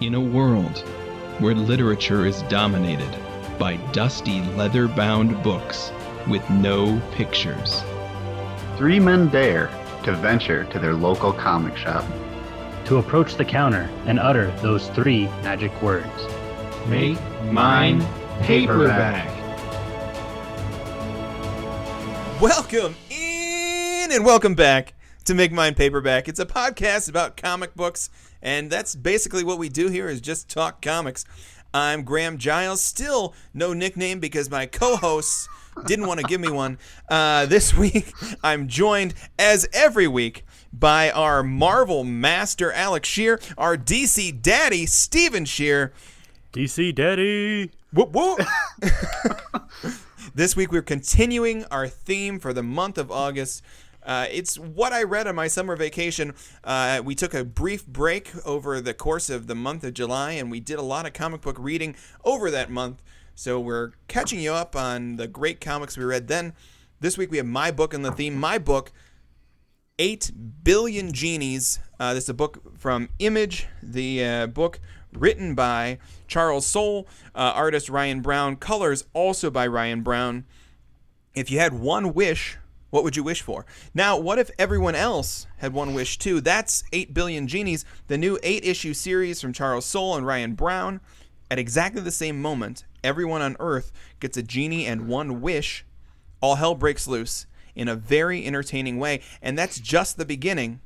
In a world where literature is dominated by dusty leather bound books with no pictures, Three men dare to venture to their local comic shop. to approach the counter and utter those three magic words. make mine paperback. Welcome in and welcome back to Make Mine Paperback. It's a podcast about comic books, and that's basically what we do here is just talk comics. I'm Graham Giles, still no nickname because my co-hosts didn't want to give me one. Uh, this week, I'm joined, as every week, by our Marvel master Alex Shear, our DC daddy Steven Shear, DC Daddy! Whoop whoop. this week we're continuing our theme for the month of August. Uh, it's what I read on my summer vacation. Uh, we took a brief break over the course of the month of July, and we did a lot of comic book reading over that month. So we're catching you up on the great comics we read then. This week we have my book in the theme. My book, 8 Billion Genies. Uh, this is a book from Image, the uh, book written by Charles Soule, uh, artist Ryan Browne, colors also by Ryan Browne. If you had one wish, what would you wish for? Now, what if everyone else had one wish too? That's 8 Billion Genies, the new eight issue series from Charles Soule and Ryan Browne. At exactly the same moment, everyone on Earth gets a genie and one wish. All hell breaks loose in a very entertaining way, and that's just the beginning.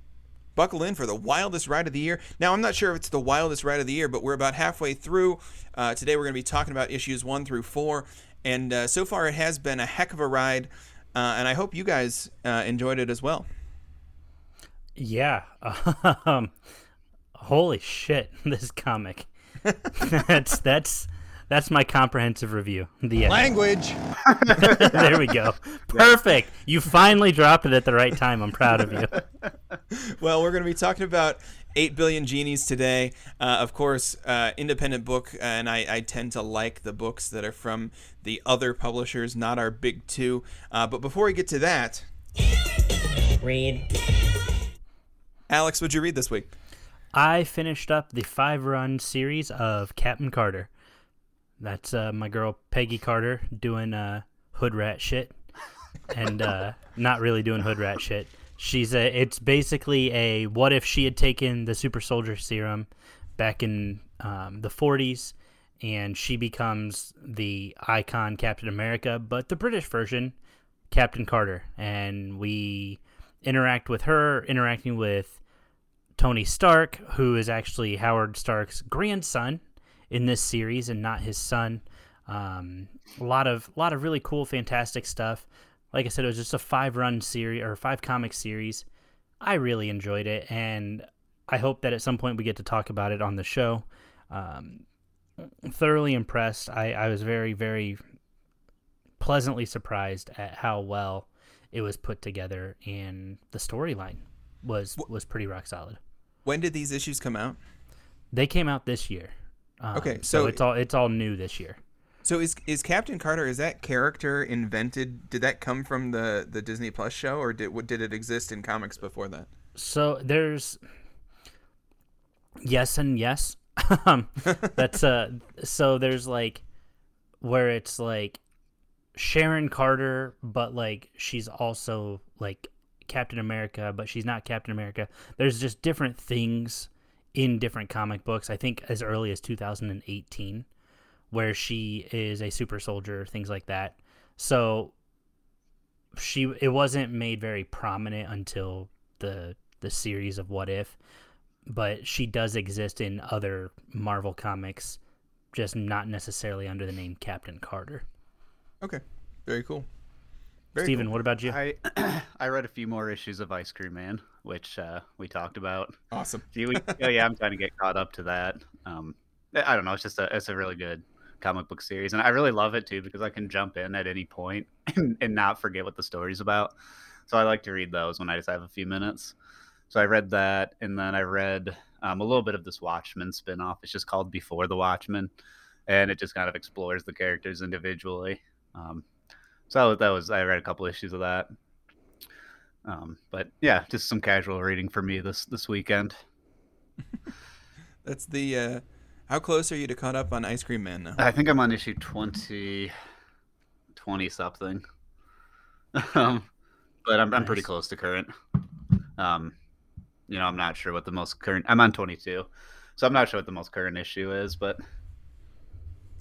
Buckle in for the wildest ride of the year. Now, I'm not sure if it's the wildest ride of the year, but we're about halfway through. Uh, today, we're going to be talking about issues one through four, and uh, so far, it has been a heck of a ride, uh, and I hope you guys uh, enjoyed it as well. Yeah. Um, holy shit, this comic. that's that's that's my comprehensive review. The end. Language. there we go. Perfect. You finally dropped it at the right time. I'm proud of you. Well, we're going to be talking about 8 Billion Genies today. Uh, of course, uh, independent book, and I, I tend to like the books that are from the other publishers, not our big two. Uh, but before we get to that, Read. Alex, what'd you read this week? I finished up the five run series of Captain Carter. That's uh, my girl Peggy Carter doing uh, hood rat shit, and uh, not really doing hood rat shit. She's a. It's basically a what if she had taken the super soldier serum back in um, the 40s, and she becomes the icon Captain America, but the British version, Captain Carter, and we interact with her, interacting with Tony Stark, who is actually Howard Stark's grandson in this series and not his son. Um, a lot of a lot of really cool, fantastic stuff. Like I said, it was just a five run series or five comic series. I really enjoyed it, and I hope that at some point we get to talk about it on the show. Um, thoroughly impressed. I, I was very, very pleasantly surprised at how well it was put together, and the storyline was was pretty rock solid. When did these issues come out? They came out this year. Um, Okay, so, so- it's all it's all new this year. So is is Captain Carter is that character invented? Did that come from the the Disney Plus show, or did what did it exist in comics before that? So there's yes and yes. um, that's uh. So there's like where it's like Sharon Carter, but like she's also like Captain America, but she's not Captain America. There's just different things in different comic books. I think as early as 2018, where she is a super soldier, things like that. So she it wasn't made very prominent until the the series of What If, but she does exist in other Marvel comics, just not necessarily under the name Captain Carter. Okay, very cool. Very Steven, cool. what about you? I I read a few more issues of Ice Cream Man, which uh, we talked about Awesome. a few weeks ago. Yeah, I'm trying to get caught up to that. Um, I don't know. It's just a it's a really good comic book series, and I really love it too because I can jump in at any point and, and not forget what the story's about. So I like to read those when I just have a few minutes. So I read that, and then I read um, a little bit of this Watchmen spinoff. It's just called Before the Watchmen, and it just kind of explores the characters individually. Um, so that was I read a couple issues of that. Um, but yeah, just some casual reading for me this this weekend. That's the uh, How close are you to caught up on Ice Cream Man now? I think I'm on issue 20, 20 something. um, but I'm, I'm pretty close to current. Um, you know, I'm not sure what the most current. I'm on 22, so I'm not sure what the most current issue is. But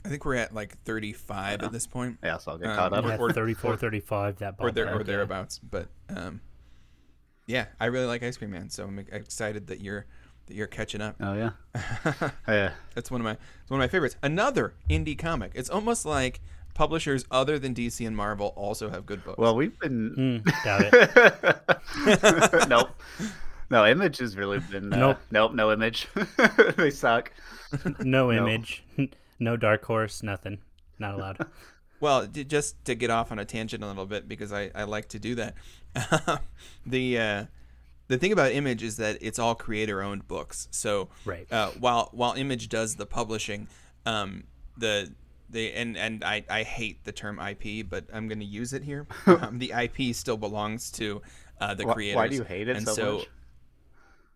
I think we're at like 35 Yeah. at this point, yeah, so I'll get Um, caught up. Yeah, or- 34, 35, that or there or thereabouts. But um, yeah, I really like Ice Cream Man, so I'm excited that you're that you're catching up. Oh yeah, Oh, yeah. That's one of my it's one of my favorites. Another indie comic. It's almost like publishers other than DC and Marvel also have good books. Well, we've been. Mm, doubt it. nope. No, Image has really been. Uh, Nope. Nope. No Image. they suck. No No. image, no dark horse, nothing. Not allowed. Well, just to get off on a tangent a little bit because I, I like to do that. the uh, the thing about Image is that it's all creator owned books. So Right. uh, while while Image does the publishing, um, the the and and I, I hate the term IP, but I'm going to use it here. um, the IP still belongs to uh, the Why- creators. Why do you hate it and so, so much?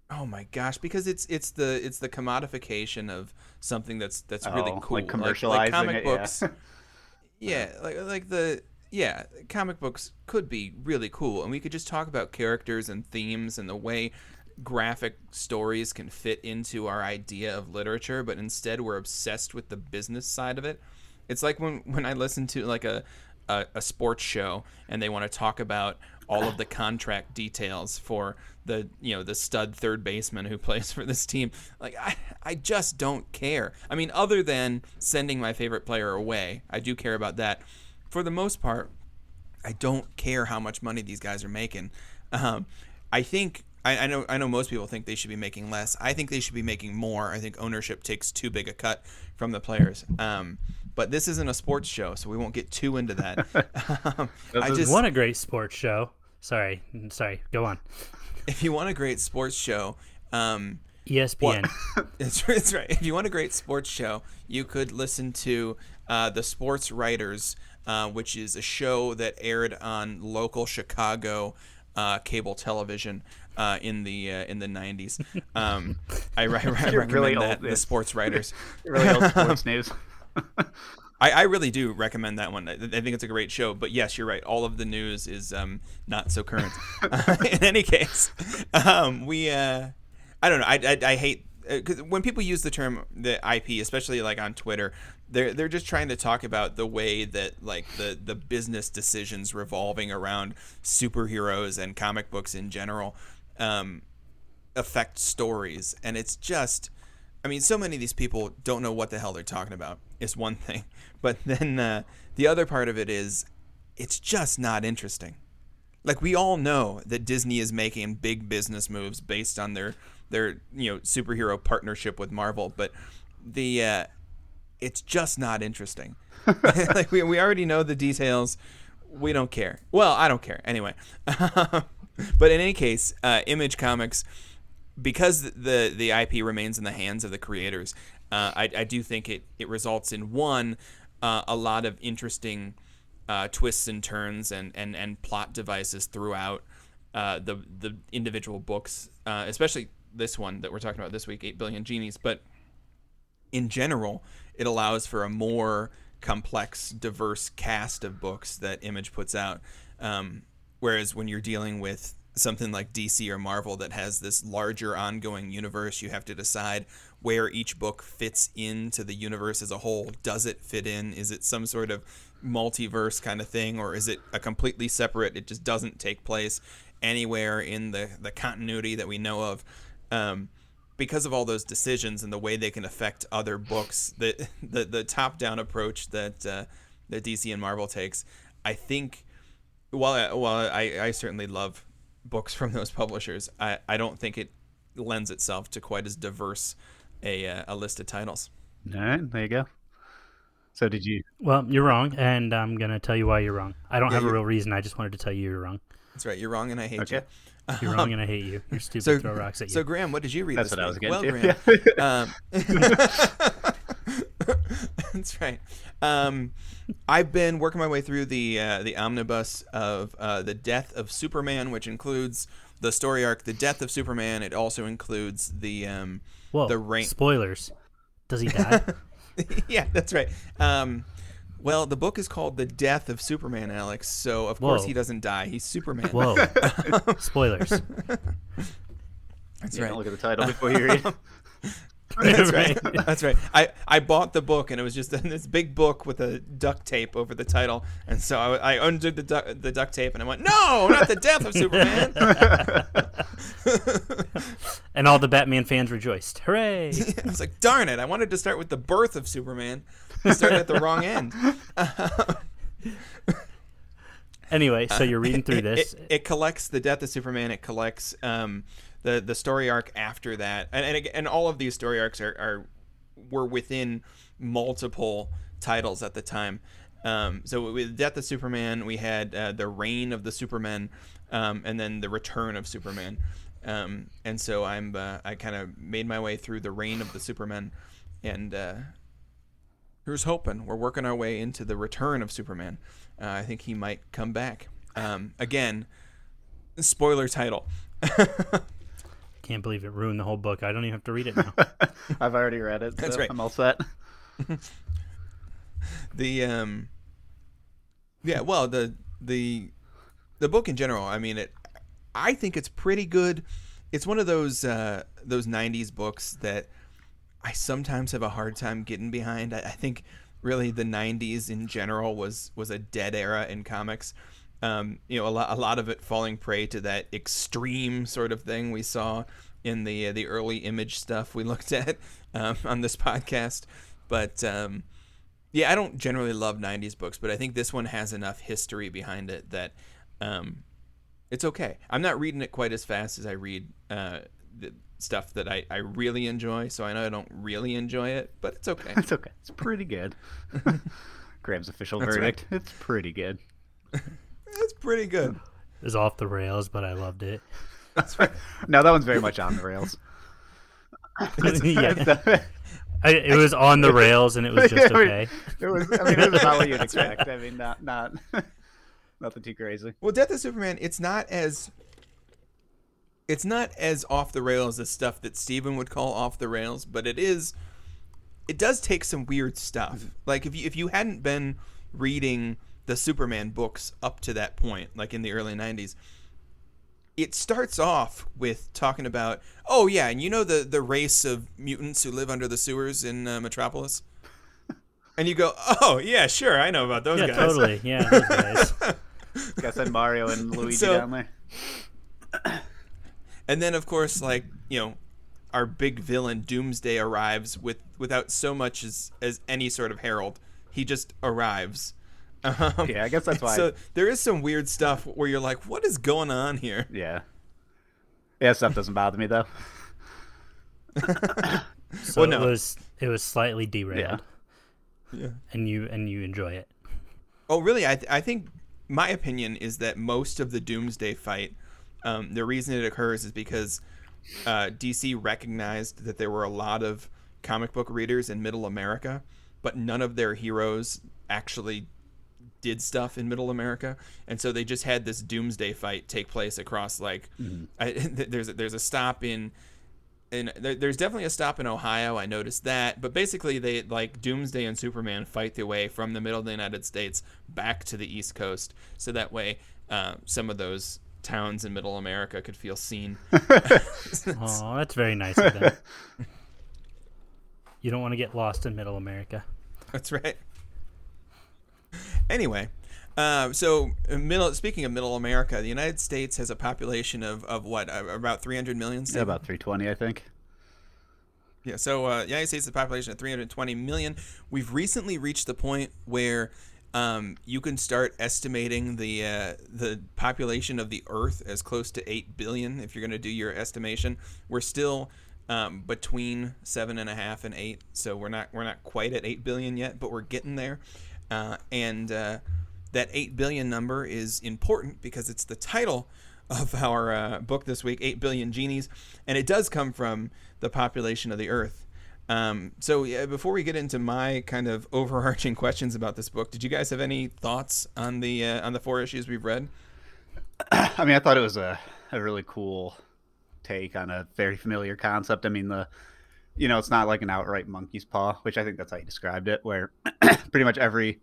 Oh my gosh, because it's it's the it's the commodification of something that's that's really Oh, cool. like like commercializing comic it, yeah. books. yeah, like like the yeah, comic books could be really cool, and we could just talk about characters and themes and the way graphic stories can fit into our idea of literature. But instead, we're obsessed with the business side of it. It's like when when I listen to like a a, a sports show and they want to talk about all of the contract details for the you know the stud third baseman who plays for this team like I, I just don't care i mean other than sending my favorite player away i do care about that for the most part i don't care how much money these guys are making um, i think I, I know I know most people think they should be making less. I think they should be making more. I think ownership takes too big a cut from the players. Um, but this isn't a sports show, so we won't get too into that. um, I just want a great sports show. Sorry, sorry. Go on. if you want a great sports show, um, ESPN. it's, it's right. If you want a great sports show, you could listen to uh, the Sports Writers, uh, which is a show that aired on local Chicago uh, cable television uh, in the uh, in the '90s. Um, I, I, I recommend really that old, the. Sports Writers. really old sports news. I, I really do recommend that one. I, I think it's a great show. But yes, you're right. All of the news is um, not so current. in any case, um, we uh, I don't know. I, I, I hate because when people use the term the IP, especially like on Twitter, they're they're just trying to talk about the way that like the the business decisions revolving around superheroes and comic books in general um, affect stories, and it's just. I mean, so many of these people don't know what the hell they're talking about. Is one thing, but then uh, the other part of it is, it's just not interesting. Like we all know that Disney is making big business moves based on their their you know superhero partnership with Marvel, but the uh, it's just not interesting. like we we already know the details. We don't care. Well, I don't care anyway. but in any case, uh, Image Comics because the the IP remains in the hands of the creators, uh, I, I do think it, it results in one uh, a lot of interesting uh, twists and turns and, and, and plot devices throughout uh, the the individual books, uh, especially this one that we're talking about this week, Eight Billion Genies. But in general, it allows for a more complex, diverse cast of books that Image puts out. Um, whereas when you're dealing with something like DC or Marvel that has this larger ongoing universe, you have to decide where each book fits into the universe as a whole. Does it fit in? Is it some sort of multiverse kind of thing, or is it a completely separate? It just doesn't take place anywhere in the the continuity that we know of. Um, because of all those decisions and the way they can affect other books, the the, the top down approach that uh, that DC and Marvel takes, I think. While I, while I, I certainly love books from those publishers, I, I don't think it lends itself to quite as diverse a, uh, a list of titles. All right, there you go. So did you? Well, you're wrong, and I'm gonna tell you why you're wrong. I don't Yeah, have a real reason. I just wanted to tell you you're wrong. That's right. You're wrong, and I hate Okay. you. You're wrong, and I hate you. You're stupid. So, throw rocks at you. so Graham, what did you read That's this what I was week? getting well, to. Graham. um, that's right. Um, I've been working my way through the uh, the omnibus of uh, the Death of Superman, which includes the story arc, the Death of Superman. It also includes the um, Whoa, the rank. spoilers. Does he die? yeah, that's right. Um, well, the book is called The Death of Superman, Alex. So of course he doesn't die. He's Superman. Whoa. Spoilers. That's You right. look at the title before you read. it. That's right. That's right. I, I bought the book and it was just this big book with a duct tape over the title, and so I, I undid the duct, the duct tape and I went, no, not the death of Superman. and all the Batman fans rejoiced. Hooray! I was like, darn it! I wanted to start with the birth of Superman. Started at the wrong end. Anyway, so you're reading through It- this. It, it collects the death of Superman. It collects um, the the story arc after that, and and, and all of these story arcs are, are were within multiple titles at the time. Um, so with Death of Superman, we had uh, the Reign of the Supermen, um, and then the Return of Superman. Um, and so I'm uh, I kind of made my way through the Reign of the Supermen, and uh, here's hoping we're working our way into the Return of Superman. Uh, I think he might come back. Um, again, spoiler title. Can't believe it ruined the whole book. I don't even have to read it now. I've already read it. That's right. I'm all set. the um yeah well the the the book in general i mean it i think it's pretty good it's one of those uh those 90s books that i sometimes have a hard time getting behind. I, I think really the 90s in general was was a dead era in comics. Um you know a lot a lot of it falling prey to that extreme sort of thing we saw in the uh, the early image stuff we looked at um, on this podcast. But um yeah, I don't generally love '90s books, but I think this one has enough history behind it that um, it's okay. I'm not reading it quite as fast as I read uh, the stuff that I, I really enjoy, so I know I don't really enjoy it, but it's okay. It's okay. It's pretty good. Graham's official That's right. verdict. It's pretty good. it's pretty good. It was off the rails, but I loved it. That's right. no, that one's very much on the rails. yeah. I, it was on the rails, and it was just okay. It was. I mean, it was about what you'd expect. I mean, not not nothing too crazy. Well, Death of Superman, it's not as it's not as off the rails as stuff that Steven would call off the rails, but it is it does take some weird stuff. Like if you if you hadn't been reading the Superman books up to that point, like in the early 90s, it starts off with talking about, "Oh yeah, and you know the the race of mutants who live under the sewers in uh, Metropolis?" And you go, "Oh, yeah, sure, I know about those Yeah, guys." totally. Yeah, those guys. Guess I Mario and Luigi So- down there. And then, of course, like you know, our big villain Doomsday arrives with without so much as as any sort of herald. He just arrives. Um, Yeah, I guess that's why. So there is some weird stuff where you're like, what is going on here? yeah. Yeah, stuff doesn't bother me though. So Well, no. it was it was slightly derailed, Yeah. and you and you enjoy it. Oh, really? I th- I think my opinion is that most of the Doomsday fight, um, the reason it occurs is because uh, DC recognized that there were a lot of comic book readers in Middle America, but none of their heroes actually did stuff in Middle America, and so they just had this Doomsday fight take place across like I, there's a, there's a stop in. And there, there's definitely a stop in Ohio. I noticed that, but basically, they like Doomsday and Superman fight their way from the middle of the United States back to the East Coast, so that way uh, some of those towns in Middle America could feel seen. Oh, that's very nice of them. You don't want to get lost in Middle America. That's right. Anyway, uh, so uh, middle. Speaking of Middle America, the United States has a population of, of what uh, about 300 million. Yeah, about 320, I think. Yeah, so uh, the United States has a population of 320 million. We've recently reached the point where um, you can start estimating the uh, the population of the Earth as close to 8 billion if you're going to do your estimation. We're still um, between seven and a half and eight, so we're not we're not quite at 8 billion yet, but we're getting there. Uh, and uh, that 8 billion number is important because it's the title of our uh, book this week, 8 Billion Genies, and it does come from the population of the Earth. Um, so, yeah, before we get into my kind of overarching questions about this book, did you guys have any thoughts on the uh, on the four issues we've read? I mean, I thought it was a, a really cool take on a very familiar concept. I mean, the you know, it's not like an outright monkey's paw, which I think that's how you described it, where pretty much every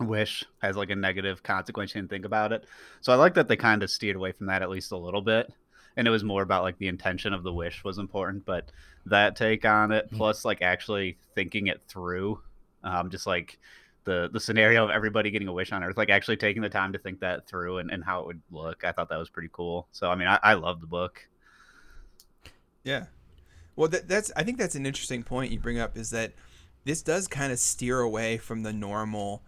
wish has like a negative consequence. You didn't think about it. So I like that they kind of steered away from that at least a little bit. And it was more about like the intention of the wish was important, but that take on it, Mm-hmm. plus like actually thinking it through, um, just like the the scenario of everybody getting a wish on Earth, like actually taking the time to think that through and, and how it would look. I thought that was pretty cool. So I mean, I, I love the book. Yeah. Well, that, that's I think that's an interesting point you bring up is that this does kind of steer away from the normal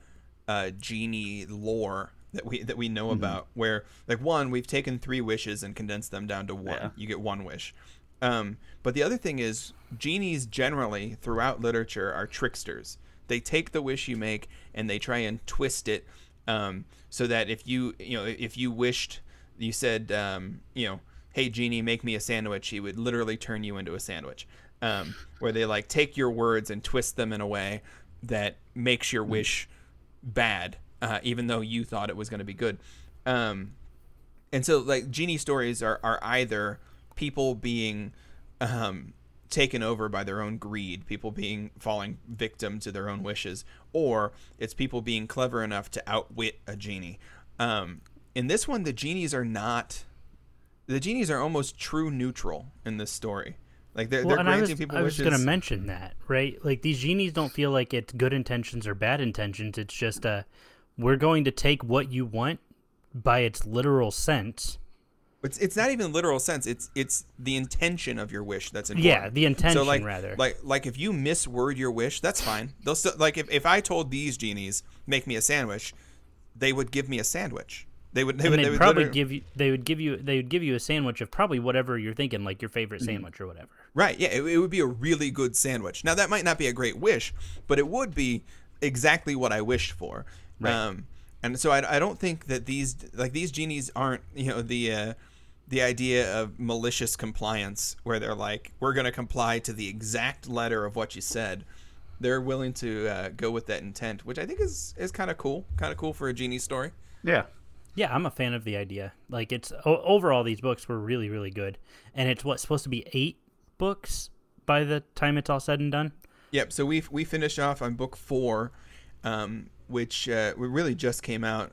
uh, genie lore that we that we know about. Where like one, we've taken three wishes and condensed them down to one. Yeah. You get one wish. Um, but the other thing is, genies generally throughout literature are tricksters. They take the wish you make and they try and twist it um, so that if you you know if you wished you said um, you know hey genie make me a sandwich he would literally turn you into a sandwich um, where they like take your words and twist them in a way that makes your wish bad uh, even though you thought it was going to be good um, and so like genie stories are, are either people being um, taken over by their own greed people being falling victim to their own wishes or it's people being clever enough to outwit a genie um, in this one the genies are not the genies are almost true neutral in this story like they're, Well, they're and I granting was, people I was going to mention that, right? Like these genies don't feel like it's good intentions or bad intentions. It's just uh, we're going to take what you want by its literal sense. It's it's not even literal sense. It's it's the intention of your wish that's important. Yeah, the intention, so like, rather. Like like if you misword your wish, that's fine. They'll still like if, if I told these genies make me a sandwich, they would give me a sandwich. They would they and would, they'd they would probably literally- give you they would give you they would give you a sandwich of probably whatever you're thinking, like your favorite Mm-hmm. sandwich or whatever. Right. Yeah, it, it would be a really good sandwich. Now that might not be a great wish, but it would be exactly what I wished for. Right. Um, and so I, I don't think that these like these genies aren't you know the uh, the idea of malicious compliance where they're like we're going to comply to the exact letter of what you said. They're willing to uh, go with that intent, which I think is is kind of cool. Kind of cool for a genie story. Yeah. Yeah, I'm a fan of the idea. Like it's o- overall these books were really really good, and it's what's supposed to be eight books by the time it's all said and done. Yep. So we we finished off on book four, um, which uh, really just came out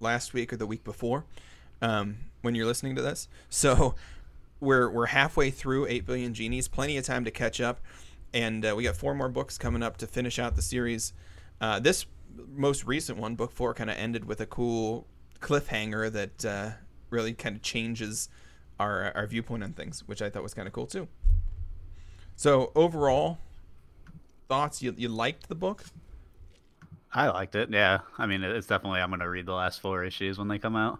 last week or the week before, um, when you're listening to this. So we're we're halfway through Eight Billion Genies. Plenty of time to catch up, and uh, we got four more books coming up to finish out the series. Uh, this most recent one, book four, kind of ended with a cool cliffhanger that uh, really kind of changes our our viewpoint on things, which I thought was kind of cool too. So overall, thoughts? You you liked the book? I liked it. Yeah. I mean, it's definitely, I'm going to read the last four issues when they come out.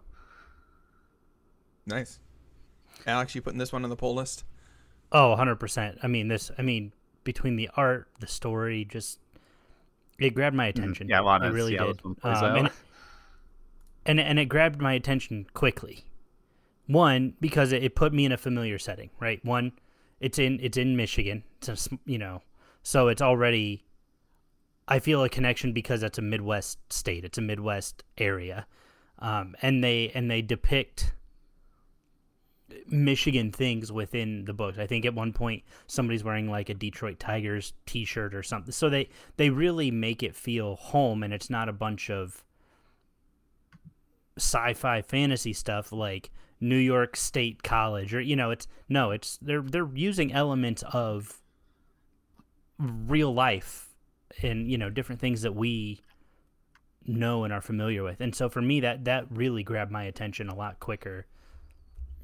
Nice. Alex, you putting this one on the poll list? Oh, 100%. I mean, this, I mean, between the art, the story, just, it grabbed my attention. Mm-hmm. Yeah, I wanna it really see did. this one plays Um, and, and, and it grabbed my attention quickly. One, because it, it put me in a familiar setting, right? One, it's in, it's in Michigan. It's a, you know, so it's already, I feel a connection because that's a Midwest state. It's a Midwest area. Um, and they, and they depict, Michigan things within the books. I think at one point somebody's wearing like a Detroit Tigers T-shirt or something. So they they really make it feel home, and it's not a bunch of sci-fi fantasy stuff like New York State College or you know it's no it's they're they're using elements of real life and you know different things that we know and are familiar with. And so for me that that really grabbed my attention a lot quicker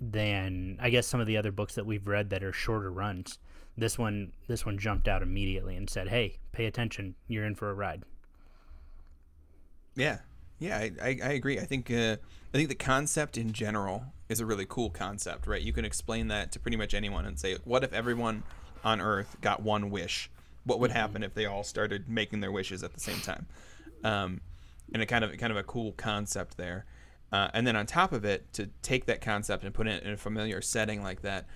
than I guess some of the other books that we've read that are shorter runs. This one this one jumped out immediately and said, "Hey, pay attention. You're in for a ride." Yeah, yeah, I, I, I agree. I think uh, I think the concept in general is a really cool concept, right? You can explain that to pretty much anyone and say, what if everyone on Earth got one wish? What would happen if they all started making their wishes at the same time? Um, and a kind of kind of a cool concept there. Uh, and then on top of it, to take that concept and put it in a familiar setting like that,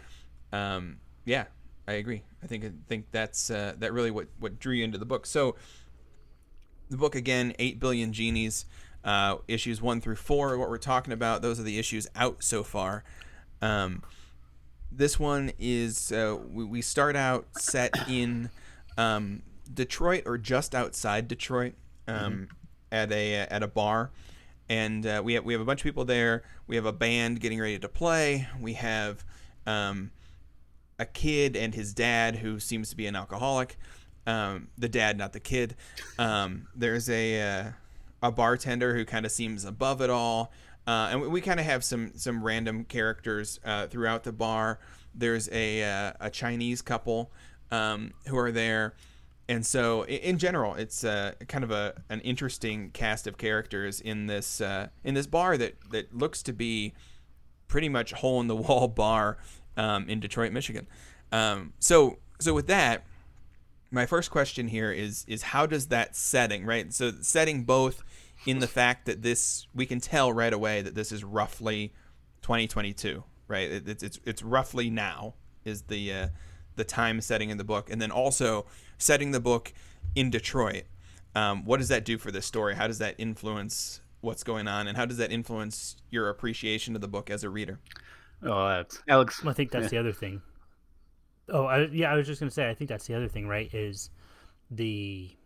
um, yeah, I agree. I think I think that's uh, that really what what drew you into the book. So the book again, eight billion genies, uh, issues one through four. What we're talking about, those are the issues out so far. Um, this one is uh, we, we start out set in um, Detroit or just outside Detroit um, at a at a bar, and uh, we have we have a bunch of people there. We have a band getting ready to play. We have um, a kid and his dad who seems to be an alcoholic. Um, the dad, not the kid. Um, there's a uh, a bartender who kind of seems above it all, uh, and we, we kind of have some some random characters uh, throughout the bar. There's a uh, a Chinese couple um, who are there, and so in general, it's uh, kind of a an interesting cast of characters in this uh, in this bar that that looks to be pretty much hole in the wall bar um, in Detroit, Michigan. Um, so so with that, my first question here is is how does that setting right? So setting both in the fact that this we can tell right away that this is roughly 2022, right? It, it's it's it's roughly now is the uh, the time setting in the book, and then also setting the book in Detroit. Um, what does that do for this story? How does that influence what's going on, and how does that influence your appreciation of the book as a reader? Oh, that's Alex. Well, I think that's the other thing. Oh, I, yeah, I was just gonna say. I think that's the other thing, right? Is the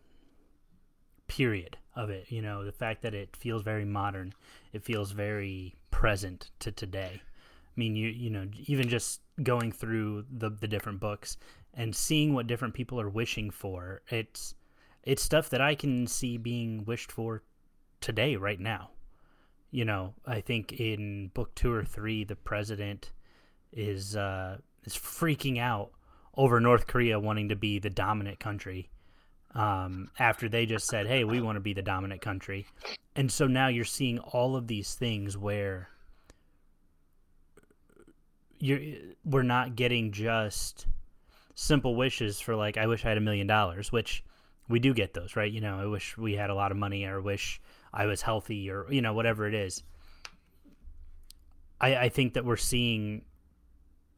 period of it. You know, the fact that it feels very modern. It feels very present to today. I mean, you you know, even just going through the the different books and seeing what different people are wishing for. It's it's stuff that I can see being wished for today, right now. You know, I think in book two or three, the president is uh, is freaking out over North Korea wanting to be the dominant country. Um, after they just said, "Hey, we want to be the dominant country," and so now you're seeing all of these things where you're we're not getting just simple wishes for like I wish I had a million dollars, which we do get those, right? You know, I wish we had a lot of money or wish I was healthy or you know whatever it is. I I think that we're seeing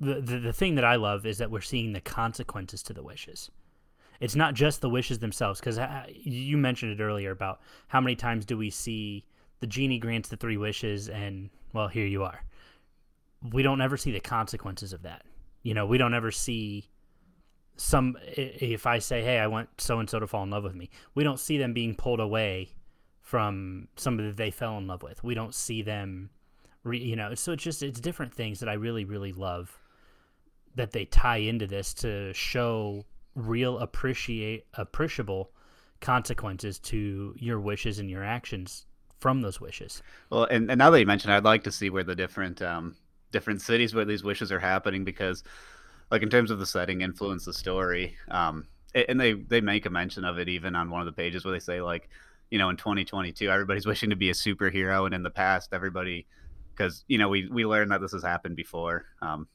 the, the the thing that I love is that we're seeing the consequences to the wishes. It's not just the wishes themselves because uh, you mentioned it earlier about how many times do we see the genie grants the three wishes and well here you are. We don't ever see the consequences of that. You know, we don't ever see some if I say, "Hey, I want so and so to fall in love with me," we don't see them being pulled away from somebody that they fell in love with. We don't see them, re, you know. So it's just it's different things that I really really love that they tie into this to show real appreciate appreciable consequences to your wishes and your actions from those wishes. Well, and, and now that you mentioned, I'd like to see where the different um, different cities where these wishes are happening because, like in terms of the setting, influence the story. Um, and they they make a mention of it even on one of the pages where they say like, you know, in 2022, everybody's wishing to be a superhero, and in the past, everybody, because you know we we learned that this has happened before. Um,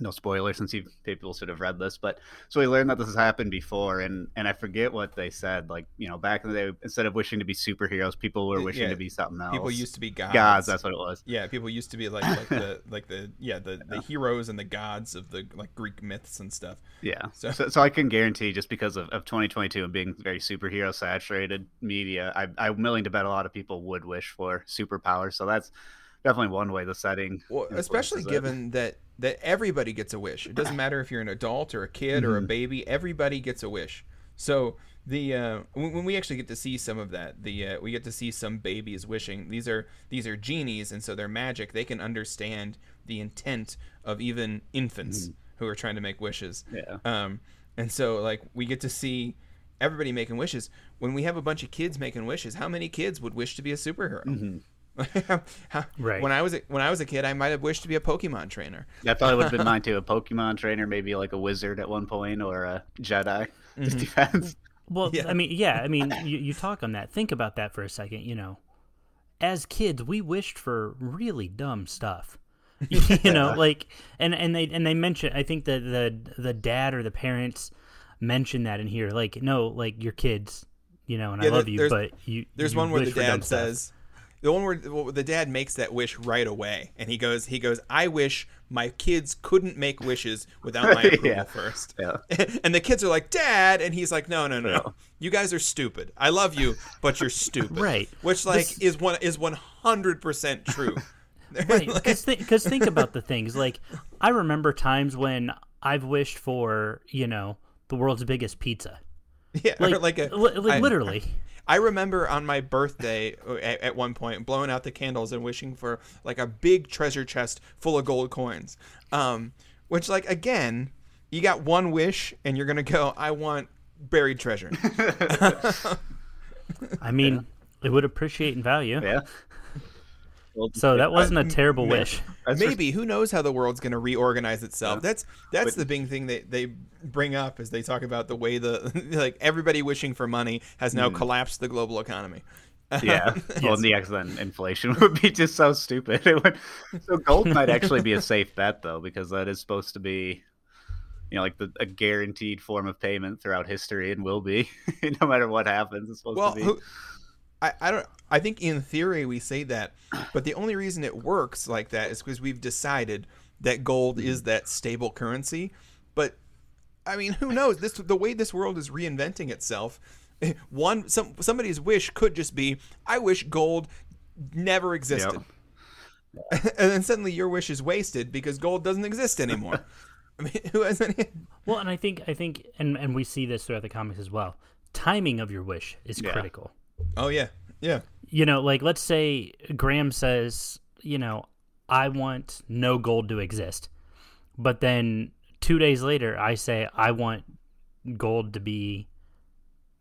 no spoiler since you people should have read this but so we learned that this has happened before and and i forget what they said like you know back in the day instead of wishing to be superheroes people were wishing Yeah, to be something else People used to be gods. gods that's what it was Yeah, people used to be like like the like the yeah the, the heroes and the gods of the like Greek myths and stuff. yeah So- so, so, i can guarantee just because of, of 2022 and being very superhero saturated media I, i'm willing to bet a lot of people would wish for superpowers so that's definitely one way the setting Well, especially influences it. given that that everybody gets a wish. It doesn't matter if you're an adult or a kid or a Mhm. baby. Everybody gets a wish. So the uh, when, we actually get to see some of that, the uh, we get to see some babies wishing. These are these are genies, and so they're magic. They can understand the intent of even infants who are trying to make wishes. yeah Um, and so like we get to see everybody making wishes. When we have a bunch of kids making wishes, how many kids would wish to be a superhero? Mhm. How- Right. When I was a, when I was a kid, I might have wished to be a Pokemon trainer. that probably would have been mine too a pokemon trainer maybe like a wizard at one point or a jedi just Mhm. depends Well, Yeah. I mean, yeah, I mean, you, you talk on that. Think about that for a second. You know, as kids, we wished for really dumb stuff. you know, like, and and they and they mention. I think the the the dad or the parents mention that in here. Like, no, like your kids. You know, and Yeah, I love you, but you. There's you one where the wish for dumb dad stuff. Says, the one where the dad makes that wish right away, and he goes, he goes, I wish my kids couldn't make wishes without my approval Yeah. first. yeah and the kids are like, Dad, and he's like, No, no, no, No. you guys are stupid. I love you, but you're stupid. Right. Which like This- is one is one hundred percent true. right because th- think about the things like i remember times when i've wished for you know the world's biggest pizza yeah, like, or like a li- like I- literally I remember on my birthday at, at one point blowing out the candles and wishing for like a big treasure chest full of gold coins. Um, which like again, you got one wish and you're gonna go, I want buried treasure. i mean it would appreciate in value Yeah. Well, so that wasn't a terrible man. wish that's just- Maybe who knows how the world's going to reorganize itself? That's that's the big thing they they bring up as they talk about the way the like everybody wishing for money has now hmm. collapsed the global economy. Yeah. Well, and the then inflation would be just so stupid. It would, so gold might actually be a safe bet though, because that is supposed to be, you know, like the, a guaranteed form of payment throughout history and will be, no matter what happens. It's supposed Well, to be. who, I, I don't. I think in theory we say that, but the only reason it works like that is because we've decided that gold Mm-hmm. is that stable currency. But I mean, who knows? This the way this world is reinventing itself. One some somebody's wish could just be, I wish gold never existed, and then suddenly your wish is wasted because gold doesn't exist anymore. I mean, who has any? well and i think i think and and we see this throughout the comics as well timing of your wish is Yeah. critical Oh yeah, yeah. you know, like let's say Graham says, you know, I want no gold to exist. But then two days later, I say, I want gold to be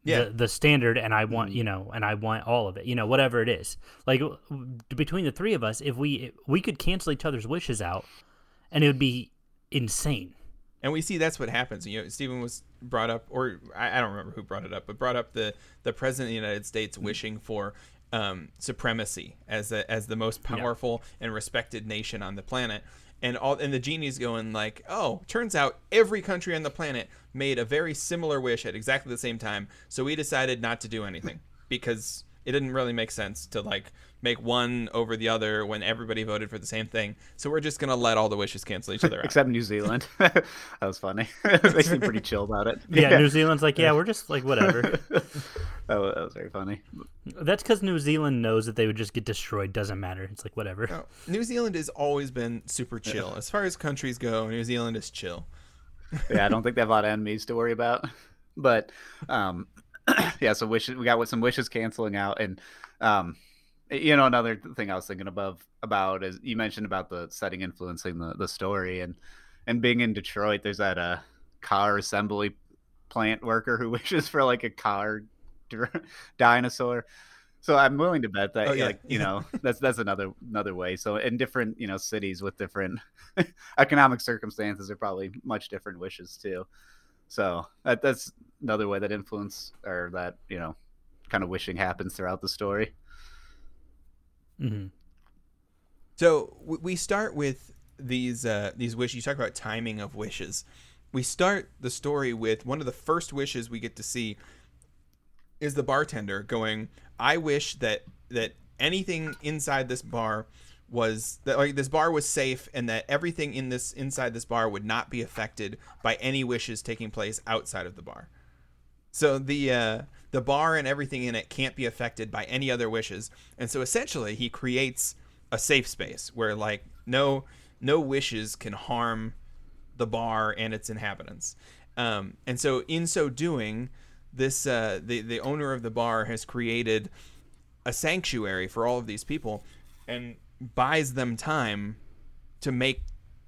Yeah. the, the standard and I want, mm-hmm. you know, and I want all of it, you know, whatever it is. Like between the three of us, if we, we could cancel each other's wishes out and it would be insane. and we see that's what happens. You know, Steven was brought up, or I, I don't remember who brought it up, but brought up the the president of the United States wishing for um, supremacy as a, as the most powerful and respected nation on the planet. And all and the genie's going like, oh, turns out every country on the planet made a very similar wish at exactly the same time. So we decided not to do anything because it didn't really make sense to like make one over the other when everybody voted for the same thing. So we're just gonna let all the wishes cancel each other out. Except New Zealand. that was funny. they seem pretty chill about it. Yeah, New Zealand's like, yeah, we're just like, whatever. that, was, that was very funny. That's because New Zealand knows that they would just get destroyed. Doesn't matter. It's like, whatever. No, New Zealand has always been super chill. As far as countries go, New Zealand is chill. yeah, I don't think they have a lot of enemies to worry about. But um, yeah, so wishes we got with some wishes canceling out, and um, you know another thing I was thinking above about is you mentioned about the setting influencing the, the story, and and being in Detroit, there's that uh car assembly plant worker who wishes for like a car dinosaur. So I'm willing to bet that, Oh, yeah. like you know, that's that's another another way. So in different you know cities with different economic circumstances, are probably much different wishes too. So that, that's another way that influence or that you know kind of wishing happens throughout the story. hmm So we start with these uh, these wishes. You talk about timing of wishes. We start the story with one of the first wishes we get to see is the bartender going, "I wish that that anything inside this bar was that like this bar was safe and that everything in this inside this bar would not be affected by any wishes taking place outside of the bar." So the uh, the bar and everything in it can't be affected by any other wishes, and so essentially he creates a safe space where like no no wishes can harm the bar and its inhabitants. Um, and so in so doing, this uh, the the owner of the bar has created a sanctuary for all of these people, and buys them time to make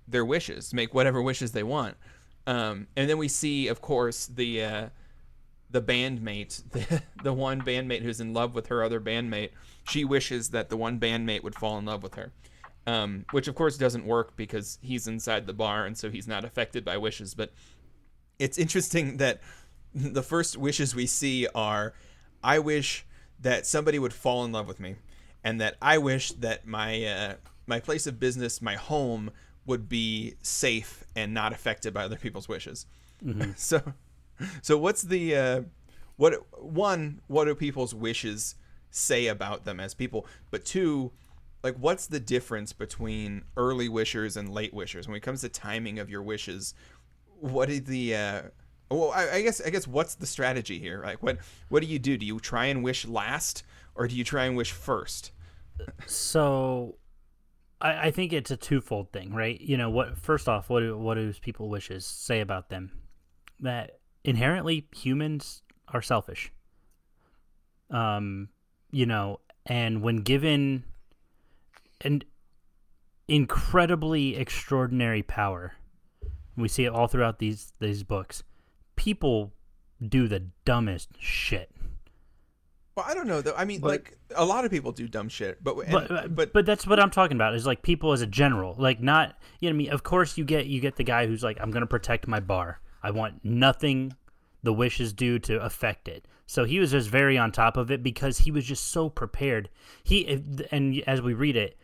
their wishes, make whatever wishes they want. Um, and then we see, of course, the uh, the bandmate, the, the one bandmate who's in love with her other bandmate, she wishes that the one bandmate would fall in love with her. Um, which of course doesn't work because he's inside the bar and so he's not affected by wishes. But it's interesting that the first wishes we see are I wish that somebody would fall in love with me and that I wish that my uh, my place of business, my home would be safe and not affected by other people's wishes. So so what's the uh, what one what do people's wishes say about them as people? But two like what's the difference between early wishers and late wishers? When it comes to timing of your wishes what is the uh well I, I guess i guess what's the strategy here? Like what what do you do? Do you try and wish last or do you try and wish first So, I, I think it's a twofold thing, right? You know, what first off, what do what do people wishes say about them? That inherently humans are selfish. Um, you know, and when given an incredibly extraordinary power, we see it all throughout these these books. People do the dumbest shit. Well, I don't know though. I mean, But- like a lot of people do dumb shit, but and- but, but but that's what I'm talking about is like people as a general, like not you know what I mean. Of course, you get you get the guy who's like, I'm gonna protect my bar. I want nothing the wishes do to affect it. So he was just very on top of it because he was just so prepared. He and as we read it,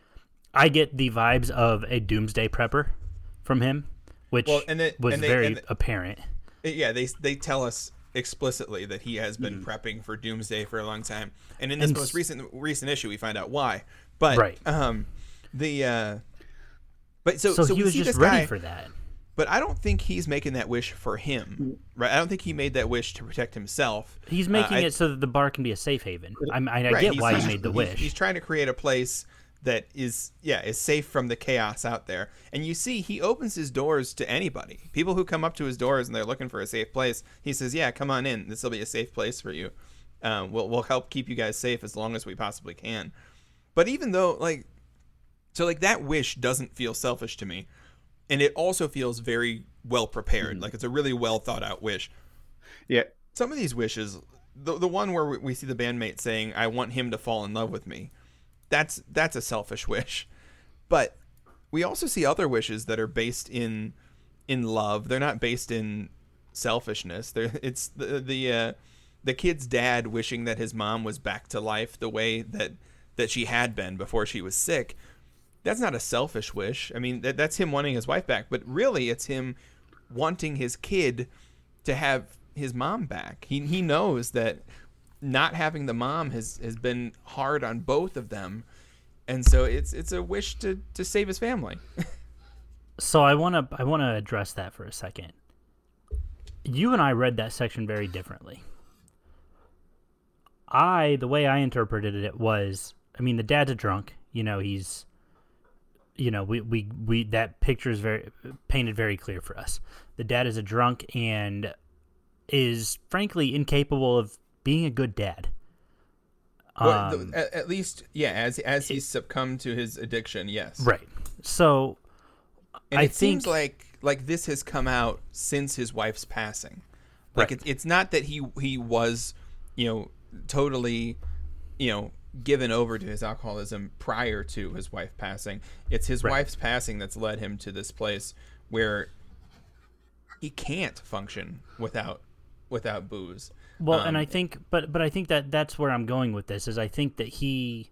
I get the vibes of a doomsday prepper from him, which Well, and it- was and they- very and- apparent. yeah, they they tell us explicitly that he has been prepping for Doomsday for a long time, and in this Mm. And most recent recent issue, we find out why. But Right. um, the uh, but so So, so, he was just ready guy, for that. but I don't think he's making that wish for him, right? I don't think he made that wish to protect himself. He's Uh, making I- it so that the bar can be a safe haven. I, I, I Right, get why he made the he's- wish. He's trying to create a place that is yeah is safe from the chaos out there. And you see, he opens his doors to anybody. People who come up to his doors and they're looking for a safe place. He says, "Yeah, come on in. This will be a safe place for you. Um, we'll we'll help keep you guys safe as long as we possibly can." But even though like so like that wish doesn't feel selfish to me, and it also feels very well prepared. Like it's a really well thought out wish Yeah, some of these wishes the, the one where we see the bandmate saying i want him to fall in love with me that's that's a selfish wish. But we also see other wishes that are based in in love. They're not based in selfishness. They're it's the the uh, the kid's dad wishing that his mom was back to life the way that that she had been before she was sick. That's not a selfish wish. I mean that, that's him wanting his wife back but really it's him wanting his kid to have his mom back. He he knows that not having the mom has has been hard on both of them, and so it's it's a wish to to save his family. So I want to I want to address that for a second. You and I read that section very differently. I the way I interpreted it was I mean the dad's a drunk, you know, he's you know, we we we that picture is very painted very clear for us. The dad is a drunk and is frankly incapable of being a good dad. Well, Um, at, at least, yeah, as as he's succumbed to his addiction, yes. right. So And I it seems think- like like this has come out since his wife's passing. Like Right. it's it's not that he he was, you know, totally, you know, given over to his alcoholism prior to his wife passing. It's his Right. wife's passing that's led him to this place where he can't function without without booze. Well, Um, and I think, but but I think that that's where I'm going with this. Is I think that he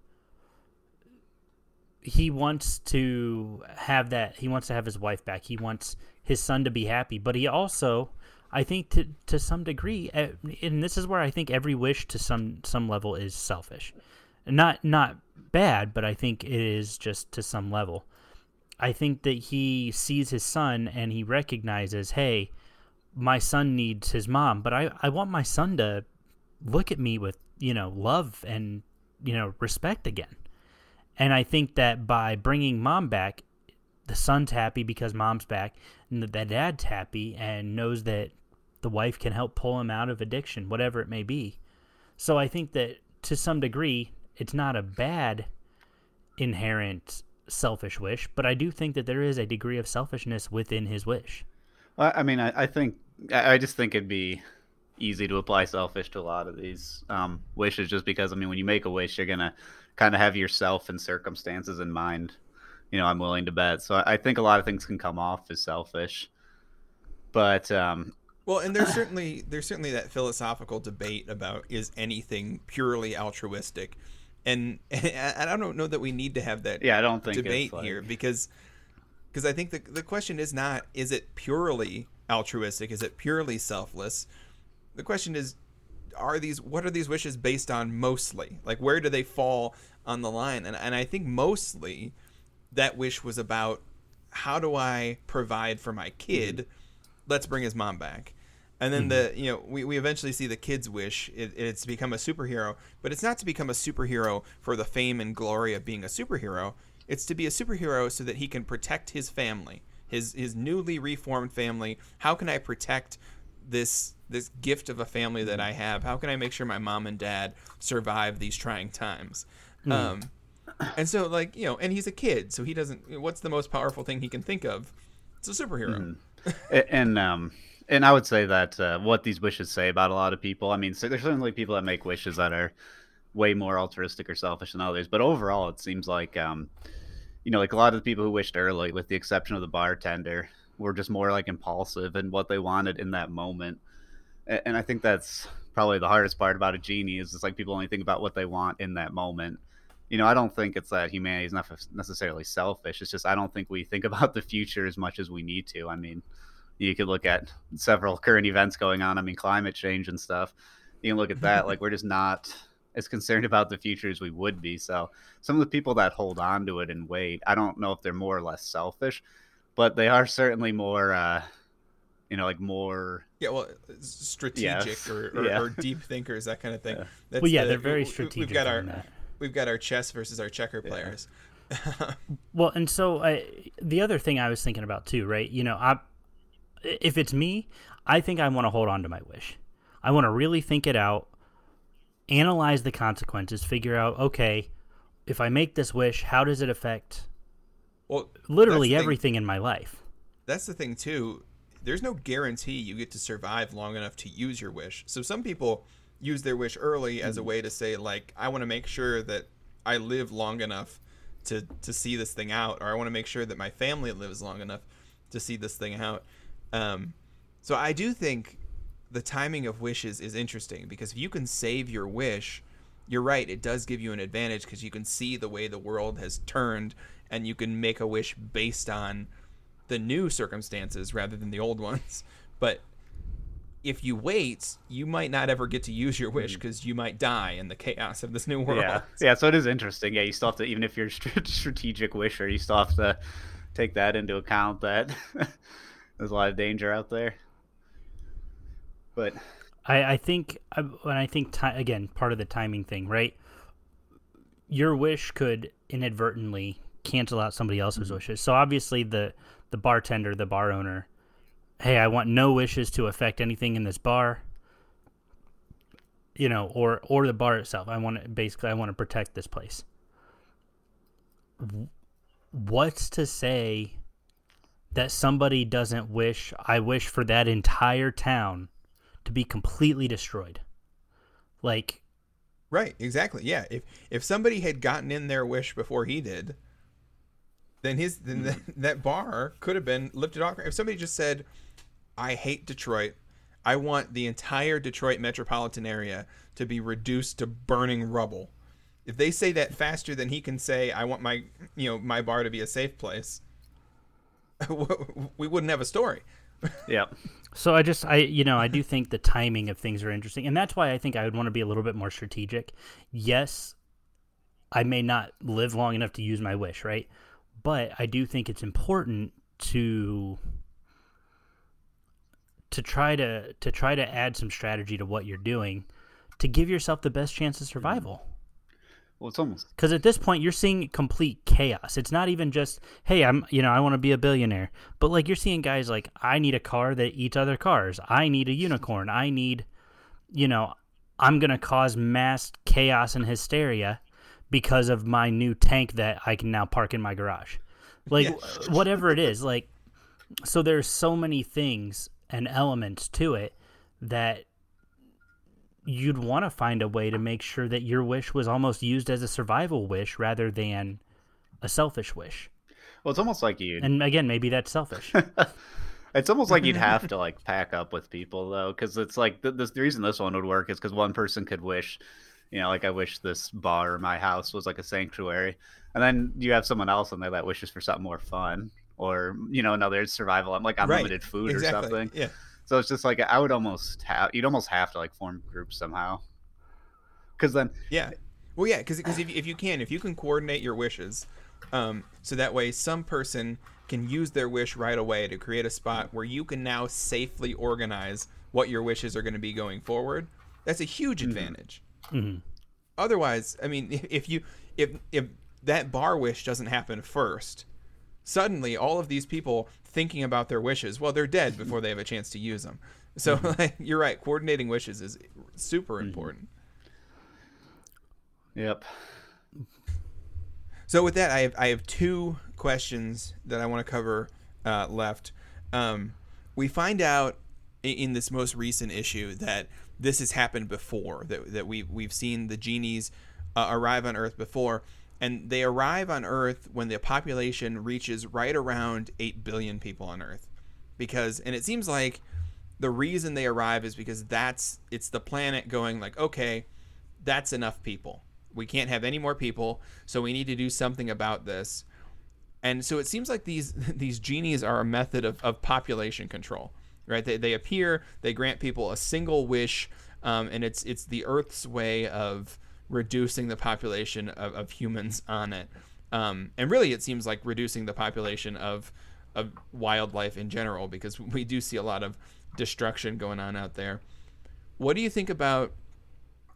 he wants to have that. He wants to have his wife back. He wants his son to be happy. But he also, I think, to to some degree, eh, and this is where I think every wish to some some level is selfish. Not not bad, but I think it is just to some level. I think that he sees his son and he recognizes, hey, my son needs his mom, but I, I want my son to look at me with, you know, love and, you know, respect again. And I think that by bringing mom back, the son's happy because mom's back, and the, the dad's happy and knows that the wife can help pull him out of addiction, whatever it may be. So I think that to some degree, it's not a bad inherent selfish wish, but I do think that there is a degree of selfishness within his wish. Well, I mean, I, I think I just think it'd be easy to apply selfish to a lot of these um, wishes, just because I mean, when you make a wish, you're gonna kind of have yourself and circumstances in mind. You know, I'm willing to bet. So I, I think a lot of things can come off as selfish, but um, Well, and there's certainly there's certainly that philosophical debate about is anything purely altruistic, and and I don't know that we need to have that yeah, I don't think debate like, here because because I think the the question is not is it purely altruistic? Is it purely selfless? The question is are these what are these wishes based on mostly? Like where do they fall on the line? And and I think mostly that wish was about how do I provide for my kid? Mm-hmm. Let's bring his mom back. And then the mm-hmm. you know we, we eventually see the kid's wish it, it's to become a superhero but it's not to become a superhero for the fame and glory of being a superhero. It's to be a superhero so that he can protect his family, his his newly reformed family. How can I protect this this gift of a family that I have? How can I make sure my mom and dad survive these trying times? Um, and so like you know, and he's a kid, so he doesn't. What's the most powerful thing he can think of? It's a superhero. A- and um and I would say that uh, what these wishes say about a lot of people. I mean, so there's certainly people that make wishes that are way more altruistic or selfish than others, but overall, it seems like um, you know, like a lot of the people who wished early, with the exception of the bartender, were just more like impulsive and what they wanted in that moment. A- And I think that's probably the hardest part about a genie is it's like people only think about what they want in that moment. You know, I don't think it's that humanity is not necessarily selfish. It's just I don't think we think about the future as much as we need to. I mean, you could look at several current events going on. I mean, climate change and stuff. You can look at that. like we're just not as concerned about the future as we would be. So some of the people that hold on to it and wait, I don't know if they're more or less selfish, but they are certainly more, uh, you know, like more. Yeah, well, strategic Yes. or, or, Yeah. or deep thinkers, that kind of thing. That's Well, yeah, the- they're very we- we- strategic. We've got our that. we've got our chess versus our checker players. Well, and so I, the other thing I was thinking about too, right? You know, I if it's me, I think I want to hold on to my wish. I want to really think it out, analyze the consequences, figure out okay, if I make this wish, how does it affect Well, literally the thing. everything in my life? That's the thing too. There's no guarantee you get to survive long enough to use your wish. So some people use their wish early as a Hmm. way to say like I want to make sure that I live long enough to to see this thing out or I want to make sure that my family lives long enough to see this thing out. Um so I do think the timing of wishes is interesting because if you can save your wish, you're right, it does give you an advantage because you can see the way the world has turned and you can make a wish based on the new circumstances rather than the old ones. But if you wait, you might not ever get to use your wish mm. because you might die in the chaos of this new world. Yeah, yeah. So it is interesting. Yeah, you still have to, even if you're a strategic wisher, you still have to take that into account. That there's a lot of danger out there. But I, I think when I think ti again, part of the timing thing, right? Your wish could inadvertently cancel out somebody else's mm-hmm. wishes. So obviously, the the bartender, the bar owner, hey, I want no wishes to affect anything in this bar. You know, or or the bar itself. I want to basically, I want to protect this place. What's to say that somebody doesn't wish? I wish for that entire town to be completely destroyed. Like, Right, exactly. Yeah. If if somebody had gotten in their wish before he did, then his then that, hmm. that bar could have been lifted off. If somebody just said, "I hate Detroit. I want the entire Detroit metropolitan area to be reduced to burning rubble." If they say that faster than he can say, "I want my you know my bar to be a safe place," we wouldn't have a story. Yeah, so I just, I, you know, I do think the timing of things are interesting. And that's why I think I would want to be a little bit more strategic. Yes, I may not live long enough to use my wish, right? But I do think it's important to to try to to try to add some strategy to what you're doing to give yourself the best chance of survival. Well, it's almost Because at this point, you're seeing complete chaos. It's not even just, hey, I'm, you know, I want to be a billionaire. But like, you're seeing guys like, I need a car that eats other cars. I need a unicorn. I need, you know, I'm gonna cause mass chaos and hysteria because of my new tank that I can now park in my garage. Like, Yeah. whatever it is, like, so there's so many things and elements to it that you'd want to find a way to make sure that your wish was almost used as a survival wish rather than a selfish wish. well, it's almost like you. And again, maybe that's selfish. It's almost like you'd have to like pack up with people though, because it's like the, the, the reason this one would work is because one person could wish, you know, like I wish this bar or my house was like a sanctuary, and then you have someone else in there that wishes for something more fun, or you know, another survival, I'm like unlimited food exactly. or something. Yeah. So it's just like I would almost have you'd almost have to like form groups somehow, because then Yeah. Well, yeah, because because if, if you can, if you can coordinate your wishes, um, so that way some person can use their wish right away to create a spot where you can now safely organize what your wishes are going to be going forward. That's a huge advantage. Mhm. Otherwise, I mean, if you if if that bar wish doesn't happen first, suddenly all of these people thinking about their wishes, well, they're dead before they have a chance to use them. So like, you're right. Coordinating wishes is super important. Yep. So with that, I have I have two questions that I want to cover uh, left. Um, we find out in this most recent issue that this has happened before. That that we we've seen the genies uh, arrive on Earth before, and they arrive on Earth when the population reaches right around eight billion people on Earth, because and it seems like the reason they arrive is because that's it's the planet going like okay that's enough people. We can't have any more people so we need to do something about this. And so it seems like these these genies are a method of, of population control right? They, they appear they grant people a single wish um, and it's it's the earth's way of reducing the population of, of humans on it. Um, and really it seems like reducing the population of of wildlife in general because we do see a lot of destruction going on out there. What do you think about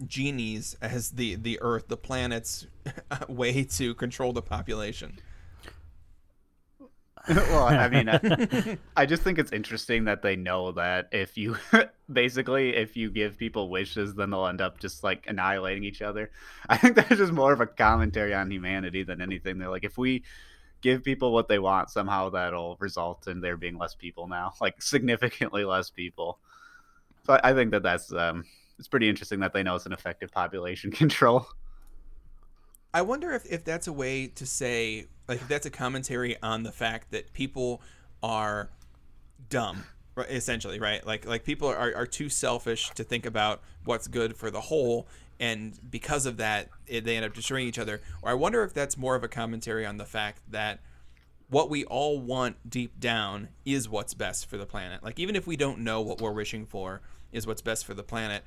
genies as the the earth the planet's way to control the population well, I mean, I, I just think it's interesting that they know that if you basically if you give people wishes, then they'll end up just like annihilating each other. I think that's just more of a commentary on humanity than anything. They're like, if we give people what they want, somehow that'll result in there being less people now, like significantly less people. So I, I think that that's um, it's pretty interesting that they know it's an effective population control. I wonder if, if that's a way to say, like, that's a commentary on the fact that people are dumb, essentially, right? Like, like people are, are too selfish to think about what's good for the whole, and because of that, it, they end up destroying each other. Or I wonder if that's more of a commentary on the fact that what we all want deep down is what's best for the planet. Like, even if we don't know what we're wishing for is what's best for the planet,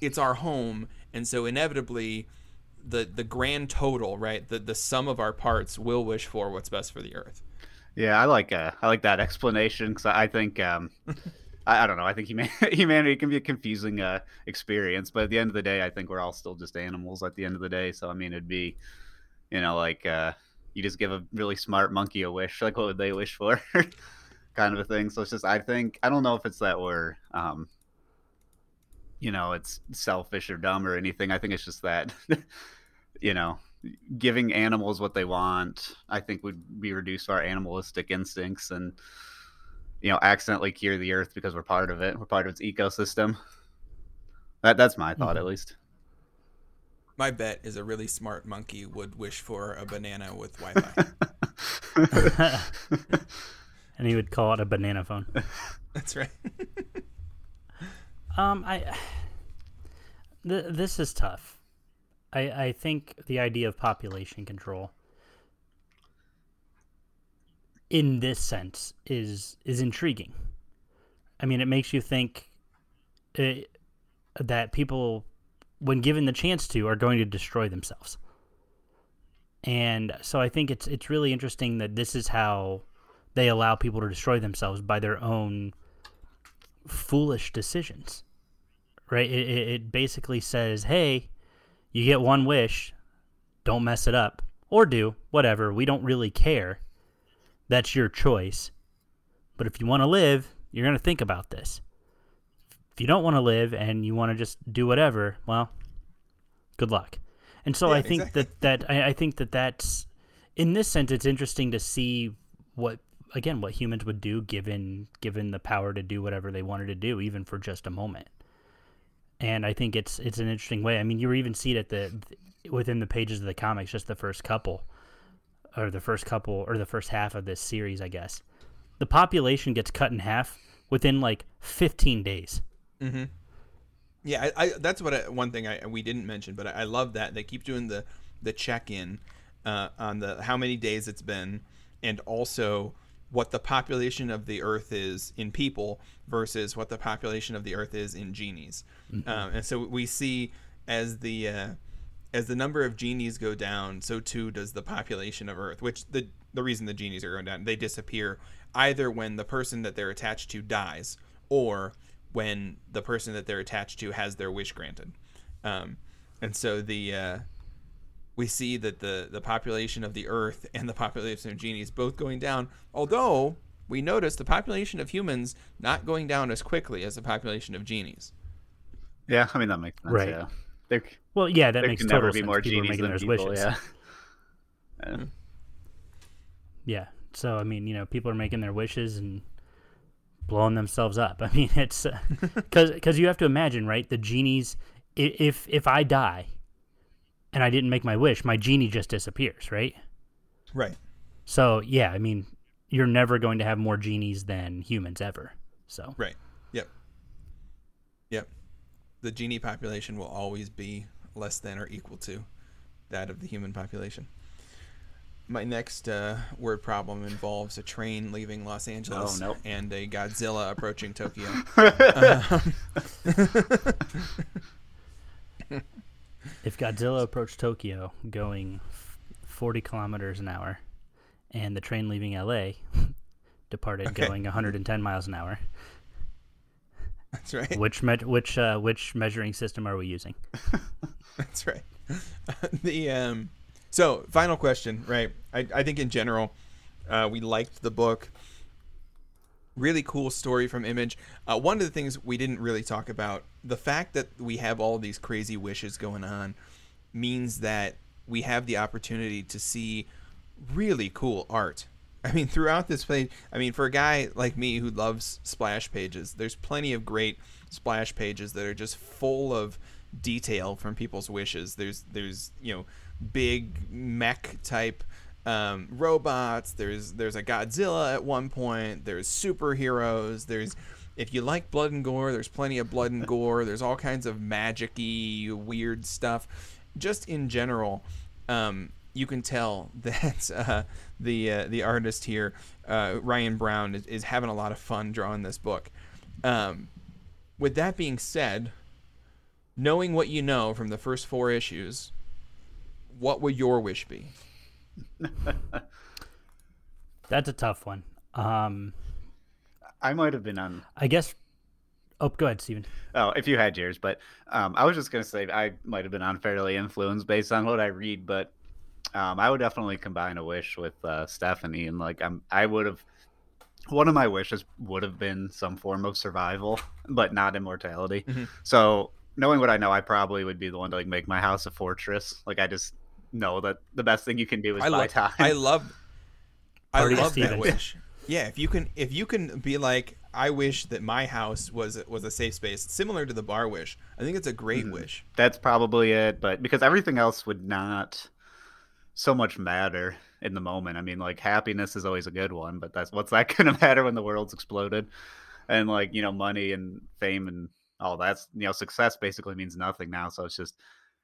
it's our home, and so inevitably the the grand total, right? The the sum of our parts will wish for what's best for the earth. Yeah, I like uh, I like that explanation because I think um, I, I don't know. I think human- humanity can be a confusing uh, experience, but at the end of the day, I think we're all still just animals. At the end of the day, so I mean, it'd be, you know, like uh, you just give a really smart monkey a wish. Like, what would they wish for? kind of a thing. So it's just I think I don't know if it's that we're um, you know, it's selfish or dumb or anything. I think it's just that, you know, giving animals what they want, I think would be reduced to our animalistic instincts and, you know, accidentally cure the earth because we're part of it. We're part of its ecosystem. That that's my thought, at mm-hmm. least. My bet is a really smart monkey would wish for a banana with Wi-Fi. and he would call it a banana phone. That's right. Um, I th- this is tough. I I think the idea of population control in this sense is is intriguing. I mean, it makes you think uh that people, when given the chance to, are going to destroy themselves. And so I think it's it's really interesting that this is how they allow people to destroy themselves by their own foolish decisions. Right? It, it, it basically says, hey, you get one wish, don't mess it up. Or do, whatever. We don't really care. That's your choice. But if you want to live, you're going to think about this. If you don't want to live and you want to just do whatever, well, good luck. And so Yeah, I think exactly. that that I, I think that that's in this sense it's interesting to see what again what humans would do given given the power to do whatever they wanted to do even for just a moment. And i think it's it's an interesting way. I mean you even see it at the within the pages of the comics just the first couple or the first couple or the first half of this series i guess. The population gets cut in half within like 15 days. Hmm. Yeah, I, I that's what I, one thing I we didn't mention, but I, love that. They keep doing the the check in uh, on the how many days it's been, and also what the population of the Earth is in people versus what the population of the Earth is in genies, um, and so we see as the uh, as the number of genies go down, so too does the population of Earth. Which the the reason the genies are going down, they disappear either when the person that they're attached to dies, or when the person that they're attached to has their wish granted. Um, and so the uh, we see that the the population of the Earth and the population of genies both going down. Although we notice the population of humans not going down as quickly as the population of genies. Yeah, I mean that makes sense. Right. Yeah, there, Well, yeah, that there makes can total never be sense. more People genies than those people. wishes. Yeah. And- Yeah. So I mean, you know, people are making their wishes and blowing themselves up. I mean, it's uh, because because you have to imagine, right? The genies. If if I die, and I didn't make my wish, my genie just disappears, right? Right. So yeah, I mean, you're never going to have more genies than humans ever. So Right. Yep. Yep. The genie population will always be less than or equal to that of the human population. My next uh, word problem involves a train leaving Los Angeles nope. and a Godzilla approaching Tokyo. if Godzilla approached Tokyo going 40 kilometers an hour, and the train leaving LA departed Okay. going 110 miles an hour, That's right. which me- which uh, which measuring system are we using? That's right. the um, so final question, right? I, I think in general, uh, we liked the book. Really cool story from Image. Uh, one of the things we didn't really talk about the fact that we have all these crazy wishes going on means that we have the opportunity to see really cool art. I mean, throughout this page, I mean, for a guy like me who loves splash pages, there's plenty of great splash pages that are just full of detail from people's wishes. There's, there's, you know, big mech type um, robots. There's, there's a Godzilla at one point. There's superheroes. There's, if you like blood and gore, there's plenty of blood and gore. There's all kinds of magic-y, weird stuff. Just in general, um, you can tell that uh, the uh, the artist here, uh, Ryan Browne, is, is having a lot of fun drawing this book. Um, with that being said, knowing what you know from the first four issues, what would your wish be? That's a tough one. Um, I might have been on. I guess. Oh, go ahead, Steven. Oh, if you had yours, but um, I was just gonna say I might have been unfairly influenced based on what I read, but um, I would definitely combine a wish with uh, Stephanie, and like I'm, I would have. One of my wishes would have been some form of survival, but not immortality. Mhm. So knowing what I know, I probably would be the one to like make my house a fortress. Like I just know that the best thing you can do is I buy love, time. I love, I Party to love that wish. Yeah, if you can, if you can be like, I wish that my house was was a safe space, similar to the bar wish. I think it's a great Mhm. wish. That's probably it, but because everything else would not so much matter in the moment. I mean, like happiness is always a good one, but that's what's that going to matter when the world's exploded? And like, you know, money and fame and all that's, you know, success basically means nothing now. So it's just,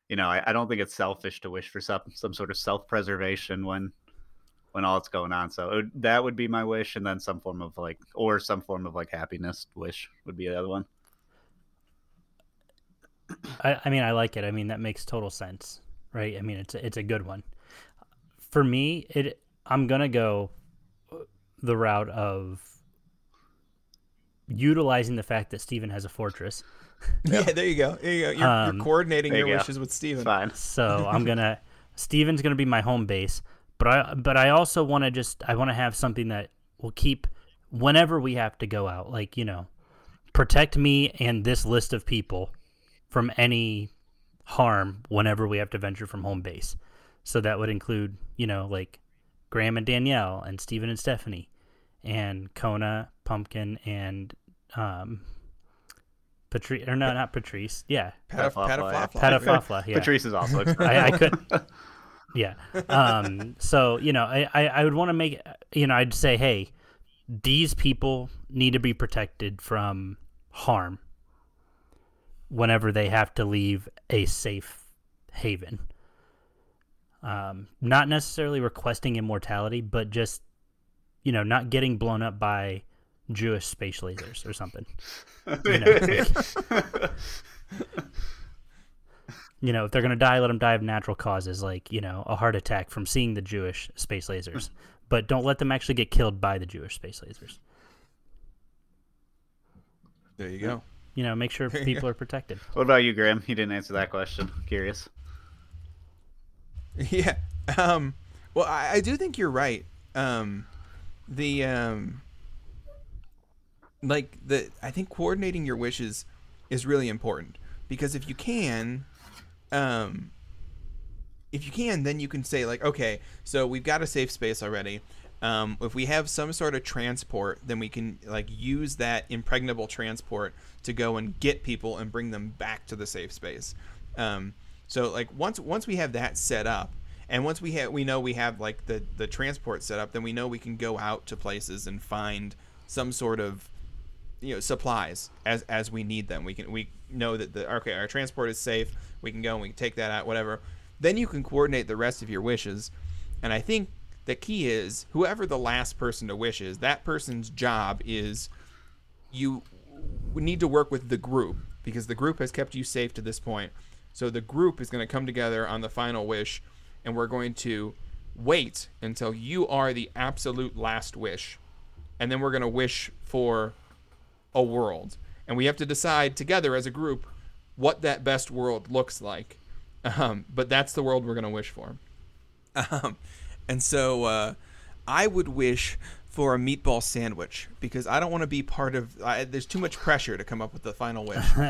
you know, I, I don't think it's selfish to wish for some some sort of self-preservation when when all that's going on. So would, that would be my wish and then some form of like or some form of like happiness wish would be the other one. I, I mean, I like it. I mean, that makes total sense, right? I mean, it's a, it's a good one. For me, it I'm gonna go the route of utilizing the fact that Steven has a fortress. Yeah, there you go. There you go. You're, Um, you're coordinating there your you go. wishes with Steven. Fine. So I'm gonna Steven's gonna be my home base, but I but I also want to just I want to have something that will keep whenever we have to go out, like you know, protect me and this list of people from any harm whenever we have to venture from home base. So that would include you know like Graham and Danielle and Steven and Stephanie, and Kona, Pumpkin, and um. Patrice or no, not Patrice. Yeah, Pataf- Pataflafla, yeah. Pataflafla. Pataflafla. Yeah, Patrice is also I, I could yeah um so you know i i, I would want to make you know i'd say hey these people need to be protected from harm whenever they have to leave a safe haven um not necessarily requesting immortality but just you know not getting blown up by jewish space lasers or something you know, you know, if they're gonna die, let them die of natural causes, like you know, a heart attack from seeing the Jewish space lasers. But don't let them actually get killed by the Jewish space lasers. There you go. You know, make sure people are protected. What about you, Graham? You didn't answer that question. Curious. Yeah. Um, well, I, I do think you're right. Um, the um, like the I think coordinating your wishes is really important because if you can, um, if you can, then you can say like, okay, so we've got a safe space already. Um, if we have some sort of transport, then we can like use that impregnable transport to go and get people and bring them back to the safe space. Um, so like once once we have that set up, and once we have we know we have like the the transport set up, then we know we can go out to places and find some sort of you know supplies as as we need them. We can we know that the okay our transport is safe. We can go and we can take that out whatever. Then you can coordinate the rest of your wishes, and I think the key is whoever the last person to wish is, that person's job is you need to work with the group because the group has kept you safe to this point. So the group is going to come together on the final wish, and we're going to wait until you are the absolute last wish, and then we're going to wish for a world, and we have to decide together as a group what that best world looks like. Um, but that's the world we're going to wish for. Um, and so uh, I would wish for a meatball sandwich because I don't want to be part of. I, there's too much pressure to come up with the final wish. All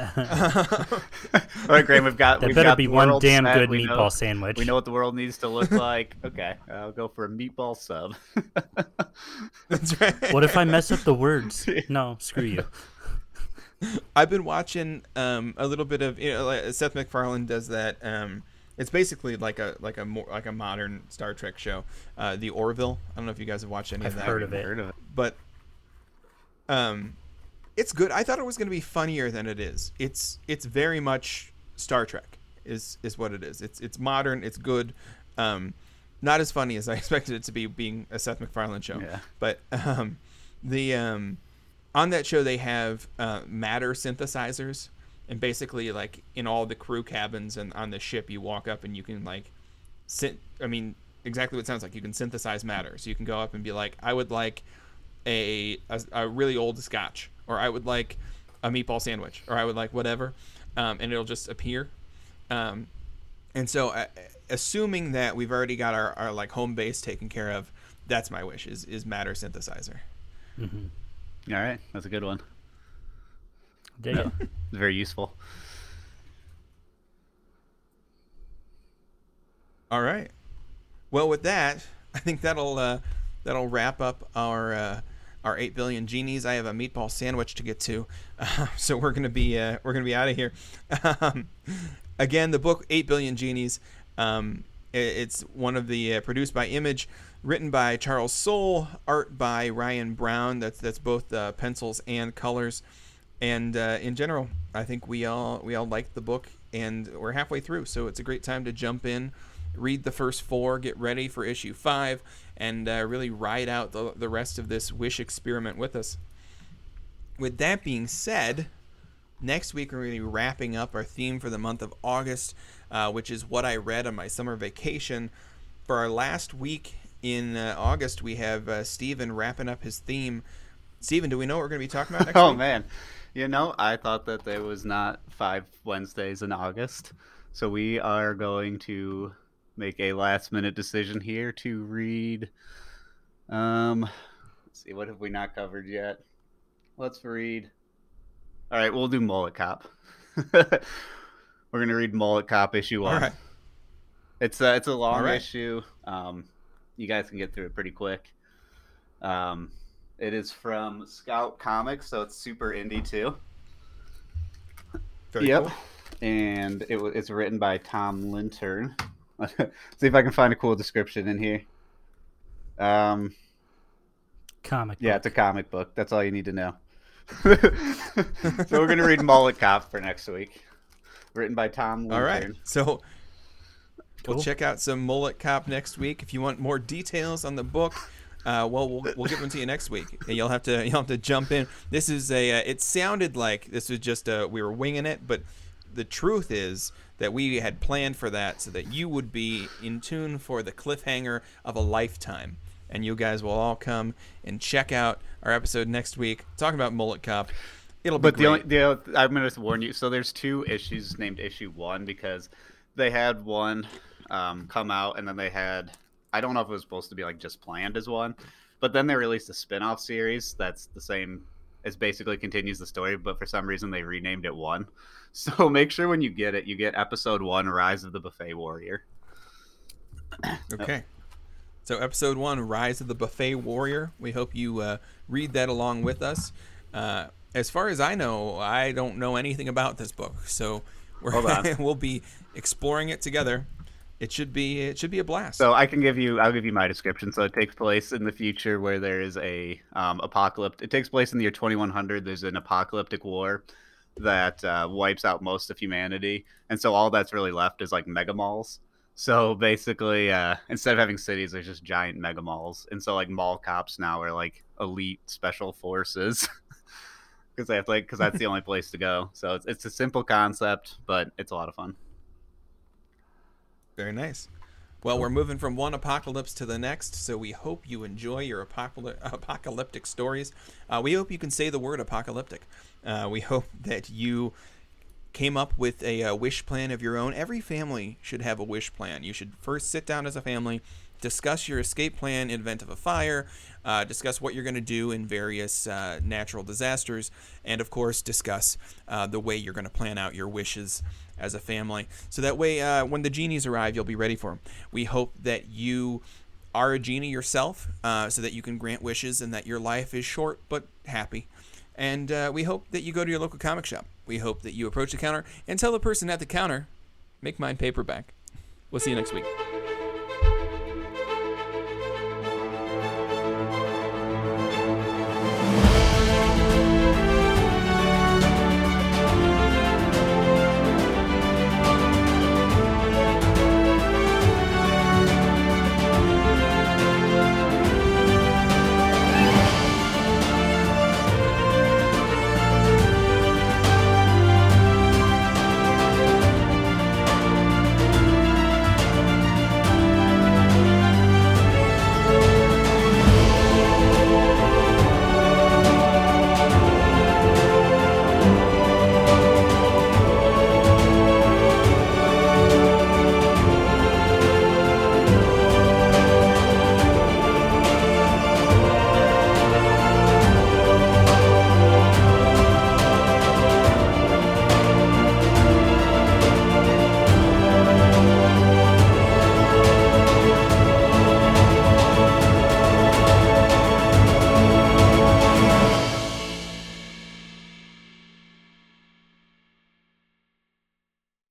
right, Graham, we've got. There we've better got be the one damn set. good We meatball know- sandwich. We know what the world needs to look like. Okay, I'll go for a meatball sub. That's right. What if I mess up the words? No, screw you. I've been watching um, a little bit of you know like Seth MacFarlane does that. Um, it's basically like a like a more like a modern Star Trek show, uh, the Orville. I don't know if you guys have watched any I've of that. heard of it. Heard of it? but um, it's good. I thought it was going to be funnier than it is. It's it's very much Star Trek is is what it is. It's it's modern. It's good. Um, not as funny as I expected it to be, being a Seth MacFarlane show. Yeah. But um, the um, on that show they have uh, matter synthesizers, and basically like in all the crew cabins and on the ship, you walk up and you can like, synth. I mean, exactly what it sounds like. You can synthesize matter. So you can go up and be like, I would like a, a, a really old scotch, or I would like a meatball sandwich, or I would like whatever, um, and it'll just appear. Um, and so, uh, assuming that we've already got our, our like home base taken care of, that's my wish is is matter synthesizer. All right, that's a good one. Dig it. Very useful. All right. Well, with that, I think that'll uh, that'll wrap up our uh, our eight billion genies. I have a meatball sandwich to get to, uh, so we're gonna be uh, we're gonna be out of here. Um, again, the book Eight Billion Genies. Um, i- it's one of the uh, produced by Image, written by Charles Soule, art by Ryan Browne. That's that's both uh, pencils and colors. And uh, in general, I think we all we all liked the book, and we're halfway through, so it's a great time to jump in, read the first four, get ready for issue five, and uh, really ride out the the rest of this wish experiment with us. With that being said, next week we're going to be wrapping up our theme for the month of August, uh, which is what I read on my summer vacation. For our last week in uh, August, we have uh, Steven wrapping up his theme. Steven, do we know what we're going to be talking about next Oh week? man, you know I thought that there was not five Wednesdays in August, so we are going to make a last minute decision here to read. Um, let's see, what have we not covered yet? Let's read. All right, we'll do Mullet Cop. We're gonna read Mullet Cop issue one. Right. It's a, it's a long right. issue. Um, you guys can get through it pretty quick. Um, it is from Scout Comics, so it's super indie too. Very yep. cool. And it, wa- it's written by Tom Lintern. See if I can find a cool description in here. Um, Comic. yeah, book. it's a comic book. That's all you need to know. so we're gonna read Mullet Cop for next week, written by Tom Lintern. All right. So we'll check out some Mullet Cop next week. If you want more details on the book, uh, well, we'll we'll give them to you next week. And You'll have to you'll have to jump in. This is a. Uh, it sounded like this was just a we were winging it, but the truth is that we had planned for that so that you would be in tune for the cliffhanger of a lifetime. And you guys will all come and check out our episode next week talking about Mullet Cop. It'll be But the only the I'm gonna warn you. So there's two issues named issue one because they had one um, come out, and then they had I don't know if it was supposed to be like just planned as one, but then they released a spin-off series that's the same as basically continues the story, but for some reason they renamed it one. So make sure when you get it, you get episode one, Rise of the Buffet Warrior. Okay. So, episode one, Rise of the Buffet Warrior. We hope you uh, read that along with us. Uh, as far as I know, I don't know anything about this book, so we're, we'll be exploring it together. It should be it should be a blast. So I can give you, I'll give you my description. So it takes place in the future where there is a um, apocalypse. It takes place in the year 2100. There's an apocalyptic war that uh, wipes out most of humanity, and so all that's really left is like mega malls. So basically, uh, instead of having cities, there's just giant mega malls, and so like mall cops now are like elite special forces because they have to, like because that's the only place to go. So it's it's a simple concept, but it's a lot of fun. Very nice. Well, we're moving from one apocalypse to the next, so we hope you enjoy your apocalyp- apocalyptic stories. Uh, we hope you can say the word apocalyptic. Uh, we hope that you came up with a, uh wish plan of your own. Every family should have a wish plan. You should first sit down as a family, discuss your escape plan in event of a fire, uh, discuss what you're going to do in various uh, natural disasters, and of course, discuss uh, the way you're going to plan out your wishes as a family. So that way, uh, when the genies arrive, you'll be ready for them. We hope that you are a genie yourself uh, so that you can grant wishes and that your life is short but happy. And uh, we hope that you go to your local comic shop. We hope that you approach the counter and tell the person at the counter, make mine paperback. We'll see you next week.